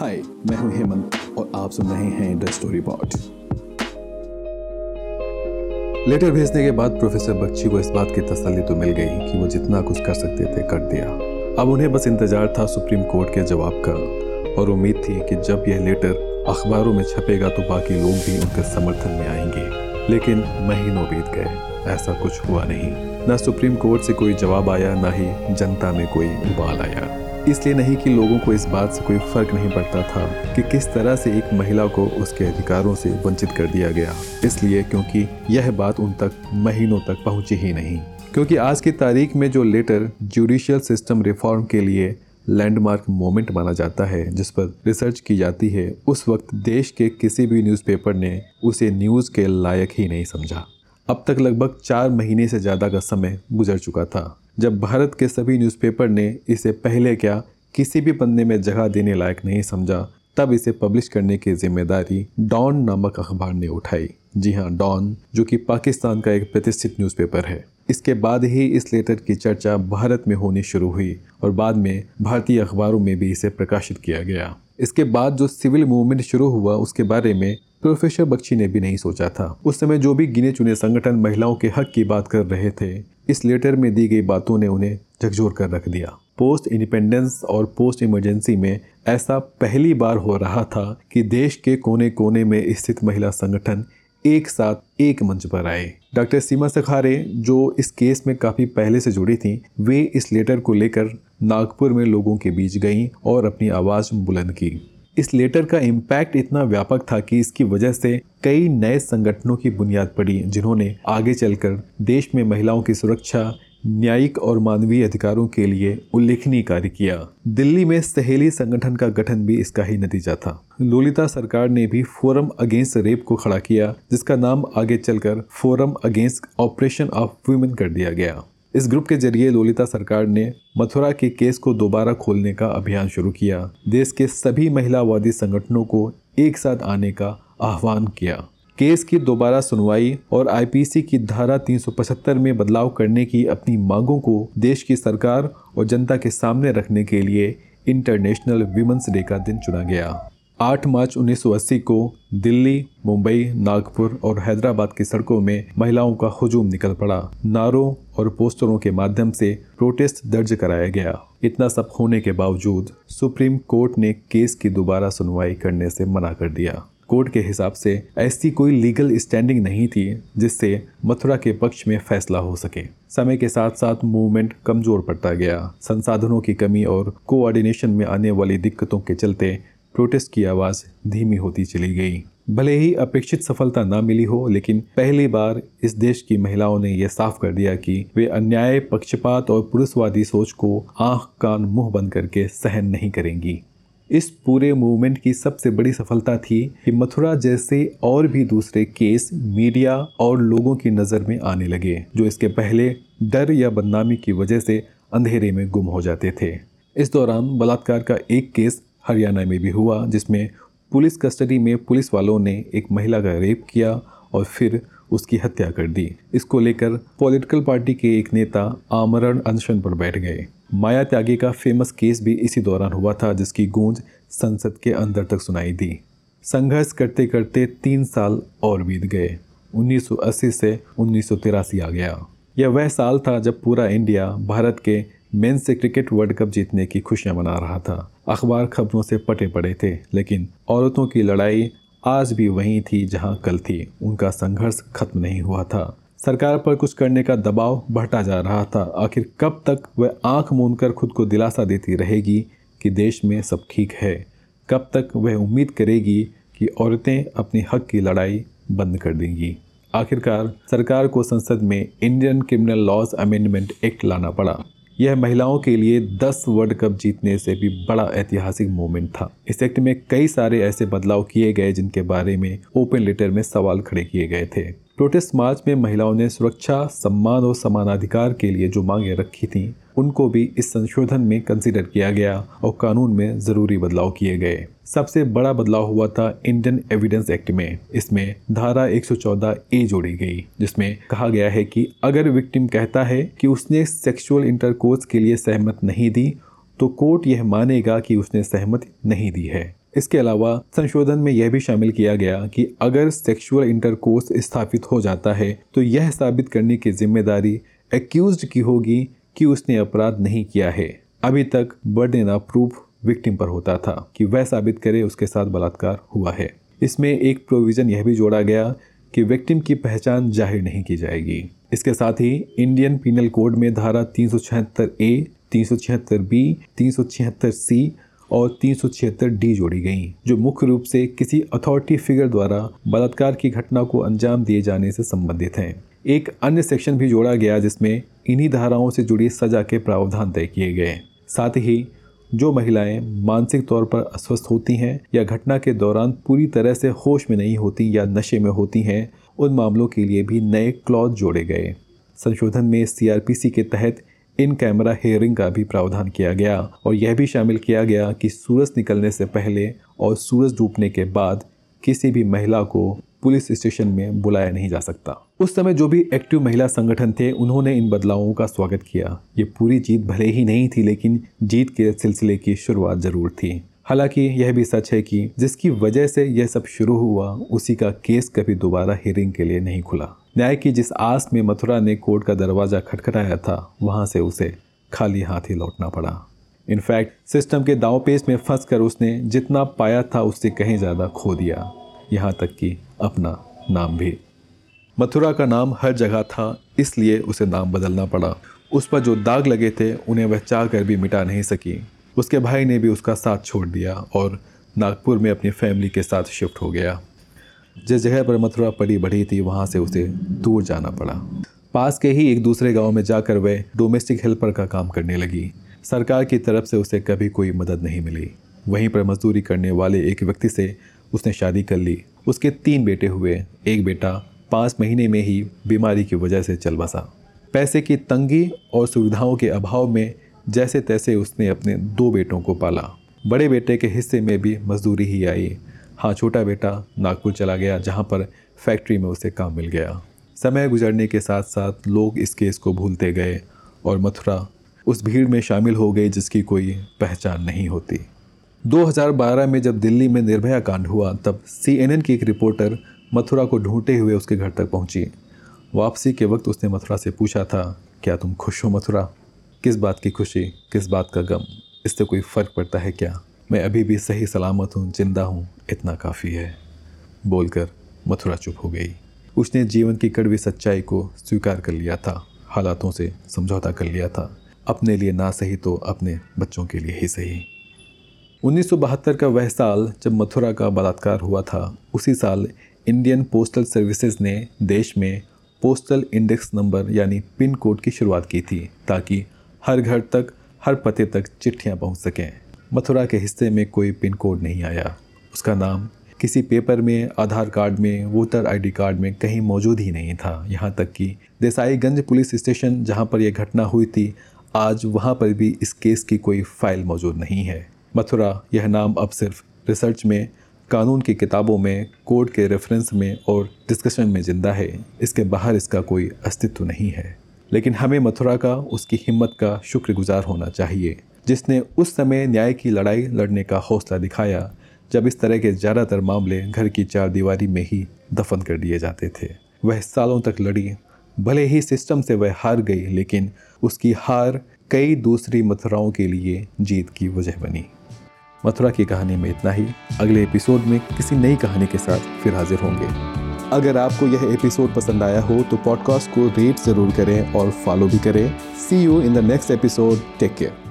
हाय, मैं हूँ हेमंत और आप सुन रहे हैं द स्टोरी पॉट लेटर भेजने के बाद प्रोफेसर बच्ची को इस बात की तसल्ली तो मिल गई कि वो जितना कुछ कर सकते थे, कर दिया। अब उन्हें बस इंतज़ार था सुप्रीम कोर्ट के जवाब का और उम्मीद थी कि जब यह लेटर अखबारों में छपेगा तो बाकी लोग भी उनके समर्थन में आएँगे। लेकिन महीनों बीत गए, ऐसा कुछ हुआ नहीं। न सुप्रीम कोर्ट से कोई जवाब आया, न ही जनता में कोई उबाल आया। इसलिए नहीं कि लोगों को इस बात से कोई फ़र्क नहीं पड़ता था कि किस तरह से एक महिला को उसके अधिकारों से वंचित कर दिया गया। इसलिए क्योंकि यह बात उन तक, महीनों तक पहुँची ही नहीं। क्योंकि आज की तारीख में जो लेटर जुडिशियल सिस्टम रिफॉर्म के लिए लैंडमार्क मोमेंट माना जाता है, जिस पर रिसर्च की जाती है, उस वक्त देश के किसी भी न्यूज़पेपर ने उसे न्यूज़ के लायक ही नहीं समझा। अब तक लगभग चार महीने से ज़्यादा का समय गुजर चुका था। जब भारत के सभी न्यूज़पेपर ने इसे पहले क्या किसी भी पन्ने में जगह देने लायक नहीं समझा, तब इसे पब्लिश करने की ज़िम्मेदारी डॉन नामक अखबार ने उठाई। जी हाँ डॉन, जो कि पाकिस्तान का एक प्रतिष्ठित न्यूज़पेपर है। इसके बाद ही इस लेटर की चर्चा भारत में होनी शुरू हुई और बाद में भारतीय अखबारों में भी इसे प्रकाशित किया गया। इसके बाद जो सिविल मूवमेंट शुरू हुआ, उसके बारे में प्रोफेसर बख्शी ने भी नहीं सोचा था। उस समय जो भी गिने चुने संगठन महिलाओं के हक की बात कर रहे थे, इस लेटर में दी गई बातों ने उन्हें झकझोर कर रख दिया। पोस्ट इंडिपेंडेंस और पोस्ट इमरजेंसी में ऐसा पहली बार हो रहा था कि देश के कोने कोने में स्थित महिला संगठन एक साथ एक मंच पर आए। डॉक्टर सीमा सखारे, जो इस केस में काफ़ी पहले से जुड़ी थी, वे इस लेटर को लेकर नागपुर में लोगों के बीच गईं और अपनी आवाज़ बुलंद की। इस लेटर का इम्पैक्ट इतना व्यापक था कि इसकी वजह से कई नए संगठनों की बुनियाद पड़ी, जिन्होंने आगे चलकर देश में महिलाओं की सुरक्षा, न्यायिक और मानवीय अधिकारों के लिए उल्लेखनीय कार्य किया। दिल्ली में सहेली संगठन का गठन भी इसका ही नतीजा था। लोलिता सरकार ने भी फोरम अगेंस्ट रेप को खड़ा किया, जिसका नाम आगे चलकर forum against oppression of women कर दिया गया। इस ग्रुप के ज़रिए लोलिता सरकार ने मथुरा के केस को दोबारा खोलने का अभियान शुरू किया। देश के सभी महिलावादी संगठनों को एक साथ आने का आह्वान किया। केस की दोबारा सुनवाई और आईपीसी की धारा 375 में बदलाव करने की अपनी मांगों को देश की सरकार और जनता के सामने रखने के लिए इंटरनेशनल वीमेंस डे का दिन चुना गया। 8 मार्च 1980 को दिल्ली, मुंबई, नागपुर और हैदराबाद की सड़कों में महिलाओं का हुजूम निकल पड़ा। नारों और पोस्टरों के माध्यम से प्रोटेस्ट दर्ज कराया गया। इतना सब होने के बावजूद सुप्रीम कोर्ट ने केस की दोबारा सुनवाई करने से मना कर दिया। कोर्ट के हिसाब से ऐसी कोई लीगल स्टैंडिंग नहीं थी जिससे मथुरा के पक्ष में फैसला हो सके। समय के साथ साथ मूवमेंट कमज़ोर पड़ता गया। संसाधनों की कमी और कोऑर्डिनेशन में आने वाली दिक्कतों के चलते प्रोटेस्ट की आवाज़ धीमी होती चली गई। भले ही अपेक्षित सफलता ना मिली हो, लेकिन पहली बार इस देश की महिलाओं ने यह साफ़ कर दिया कि वे अन्याय, पक्षपात और पुरुषवादी सोच को आँख, कान, मुँह बंद करके सहन नहीं करेंगी। इस पूरे मूवमेंट की सबसे बड़ी सफलता थी कि मथुरा जैसे और भी दूसरे केस मीडिया और लोगों की नज़र में आने लगे, जो इसके पहले डर या बदनामी की वजह से अंधेरे में गुम हो जाते थे। इस दौरान बलात्कार का एक केस हरियाणा में भी हुआ, जिसमें पुलिस कस्टडी में पुलिस वालों ने एक महिला का रेप किया और फिर उसकी हत्या कर दी। इसको लेकर पॉलिटिकल पार्टी के एक नेता आमरण अनशन पर बैठ गए। माया त्यागी का फ़ेमस केस भी इसी दौरान हुआ था, जिसकी गूंज संसद के अंदर तक सुनाई दी। संघर्ष करते करते तीन साल और बीत गए। 1980 से उन्नीस सौ तिरासी आ गया। यह वह साल था जब पूरा इंडिया भारत के मेन से क्रिकेट वर्ल्ड कप जीतने की खुशियाँ मना रहा था। अखबार खबरों से पटे पड़े थे, लेकिन औरतों की लड़ाई आज भी वहीं थी जहाँ कल थी। उनका संघर्ष खत्म नहीं हुआ था। सरकार पर कुछ करने का दबाव बढ़ता जा रहा था। आखिर कब तक वह आँख मूंद कर खुद को दिलासा देती रहेगी कि देश में सब ठीक है? कब तक वह उम्मीद करेगी कि औरतें अपनी हक की लड़ाई बंद कर देंगी? आखिरकार सरकार को संसद में Indian criminal laws amendment act लाना पड़ा। यह महिलाओं के लिए 10 वर्ल्ड कप जीतने से भी बड़ा ऐतिहासिक मोमेंट था। इस एक्ट में कई सारे ऐसे बदलाव किए गए जिनके बारे में ओपन लेटर में सवाल खड़े किए गए थे। प्रोटेस्ट मार्च में महिलाओं ने सुरक्षा, सम्मान और समानाधिकार के लिए जो मांगे रखी थी, उनको भी इस संशोधन में कंसिडर किया गया और कानून में ज़रूरी बदलाव किए गए। सबसे बड़ा बदलाव हुआ था इंडियन एविडेंस एक्ट में। इसमें धारा 114 ए जोड़ी गई, जिसमें कहा गया है कि अगर विक्टिम कहता है कि उसने सेक्सुअल इंटरकोर्स के लिए सहमत नहीं दी तो कोर्ट यह मानेगा कि उसने सहमति नहीं दी है। इसके अलावा संशोधन में यह भी शामिल किया गया कि अगर सेक्सुअल इंटरकोर्स स्थापित हो जाता है तो यह साबित करने की ज़िम्मेदारी एक्यूज की होगी कि उसने अपराध नहीं किया है। अभी तक बर्डन ऑफ़ प्रूफ विक्टिम पर होता था कि वह साबित करे उसके साथ बलात्कार हुआ है। इसमें एक प्रोविज़न यह भी जोड़ा गया कि विक्टिम की पहचान ज़ाहिर नहीं की जाएगी। इसके साथ ही इंडियन पिनल कोड में धारा तीन सौ छिहत्तर ए तीन सौ छिहत्तर बी तीन सौ छिहत्तर सी और तीन सौ छिहत्तर डी जोड़ी गई, जो मुख्य रूप से किसी अथॉरिटी फिगर द्वारा बलात्कार की घटना को अंजाम दिए जाने से संबंधित हैं। एक अन्य सेक्शन भी जोड़ा गया जिसमें इन्हीं धाराओं से जुड़ी सजा के प्रावधान तय किए गए। साथ ही, जो महिलाएँ मानसिक तौर पर अस्वस्थ होती हैं या घटना के दौरान पूरी तरह से होश में नहीं होती या नशे में होती हैं, उन मामलों के लिए भी नए क्लॉज जोड़े गए। संशोधन में सीआरपीसी के तहत इन कैमरा हेयरिंग का भी प्रावधान किया गया और यह भी शामिल किया गया कि सूरज निकलने से पहले और सूरज डूबने के बाद किसी भी महिला को पुलिस स्टेशन में बुलाया नहीं जा सकता। उस समय जो भी एक्टिव महिला संगठन थे, उन्होंने इन बदलावों का स्वागत किया। ये पूरी जीत भले ही नहीं थी, लेकिन जीत के सिलसिले की शुरुआत ज़रूर थी। हालाँकि यह भी सच है कि जिसकी वजह से यह सब शुरू हुआ, उसी का केस कभी दोबारा हियरिंग के लिए नहीं खुला। न्याय की जिस आस में मथुरा ने कोर्ट का दरवाज़ा खटखटाया था, वहाँ से उसे खाली हाथ ही लौटना पड़ा। इनफैक्ट सिस्टम के दाव पेच में फंस कर उसने जितना पाया था, उससे कहीं ज़्यादा खो दिया। यहाँ तक कि अपना नाम भी। मथुरा का नाम हर जगह था, इसलिए उसे नाम बदलना पड़ा। उस पर जो दाग लगे थे, उन्हें वह चाह कर भी मिटा नहीं सकी। उसके भाई ने भी उसका साथ छोड़ दिया और नागपुर में अपनी फैमिली के साथ शिफ्ट हो गया। जिस जगह पर मथुरा पड़ी बढ़ी थी, वहाँ से उसे दूर जाना पड़ा। पास के ही एक दूसरे गाँव में जाकर वह डोमेस्टिक हेल्पर का काम करने लगी। सरकार की तरफ़ से उसे कभी कोई मदद नहीं मिली। वहीं पर मजदूरी करने वाले एक व्यक्ति से उसने शादी कर ली। उसके तीन बेटे हुए। एक बेटा पाँच महीने में ही बीमारी की वजह से चल बसा। पैसे की तंगी और सुविधाओं के अभाव में जैसे तैसे उसने अपने दो बेटों को पाला। बड़े बेटे के हिस्से में भी मजदूरी ही आई। हाँ छोटा बेटा नागपुर चला गया, जहाँ पर फैक्ट्री में उसे काम मिल गया। समय गुजरने के साथ साथ लोग इस केस को भूलते गए और मथुरा उस भीड़ में शामिल हो गई जिसकी कोई पहचान नहीं होती। 2012 में जब दिल्ली में निर्भया कांड हुआ, तब सीएनएन की एक रिपोर्टर मथुरा को ढूंढते हुए उसके घर तक पहुँची। वापसी के वक्त उसने मथुरा से पूछा था, क्या तुम खुश हो मथुरा? किस बात की खुशी, किस बात का गम, इससे कोई फ़र्क पड़ता है क्या? मैं अभी भी सही सलामत हूँ, ज़िंदा हूँ, इतना काफ़ी है। बोलकर मथुरा चुप हो गई। उसने जीवन की कड़वी सच्चाई को स्वीकार कर लिया था, हालातों से समझौता कर लिया था। अपने लिए ना सही तो अपने बच्चों के लिए ही सही। 1972 का वह साल जब मथुरा का बलात्कार हुआ था, उसी साल इंडियन पोस्टल सर्विसेज़ ने देश में पोस्टल इंडेक्स नंबर यानी पिन कोड की शुरुआत की थी, ताकि हर घर तक, हर पते तक चिट्ठियाँ पहुँच सकें। मथुरा के हिस्से में कोई पिन कोड नहीं आया। उसका नाम किसी पेपर में, आधार कार्ड में, वोटर आईडी कार्ड में कहीं मौजूद ही नहीं था। यहाँ तक कि देसाईगंज पुलिस स्टेशन जहाँ पर यह घटना हुई थी, आज वहाँ पर भी इस केस की कोई फ़ाइल मौजूद नहीं है। मथुरा, यह नाम अब सिर्फ़ रिसर्च में, कानून की किताबों में कोर्ट के रेफरेंस में और डिस्कशन में ज़िंदा है। इसके बाहर इसका कोई अस्तित्व नहीं है। लेकिन हमें मथुरा का, उसकी हिम्मत का शुक्रगुजार होना चाहिए। जिसने उस समय न्याय की लड़ाई लड़ने का हौसला दिखाया, जब इस तरह के ज़्यादातर मामले घर की चार दीवारी में ही दफन कर दिए जाते थे। वह सालों तक लड़ी, भले ही सिस्टम से वह हार गई, लेकिन उसकी हार कई दूसरी मथुराओं के लिए जीत की वजह बनी। मथुरा की कहानी में इतना ही। अगले एपिसोड में किसी नई कहानी के साथ फिर हाजिर होंगे। अगर आपको यह एपिसोड पसंद आया हो तो पॉडकास्ट को रेट ज़रूर करें और फॉलो भी करें. See you in the next episode take care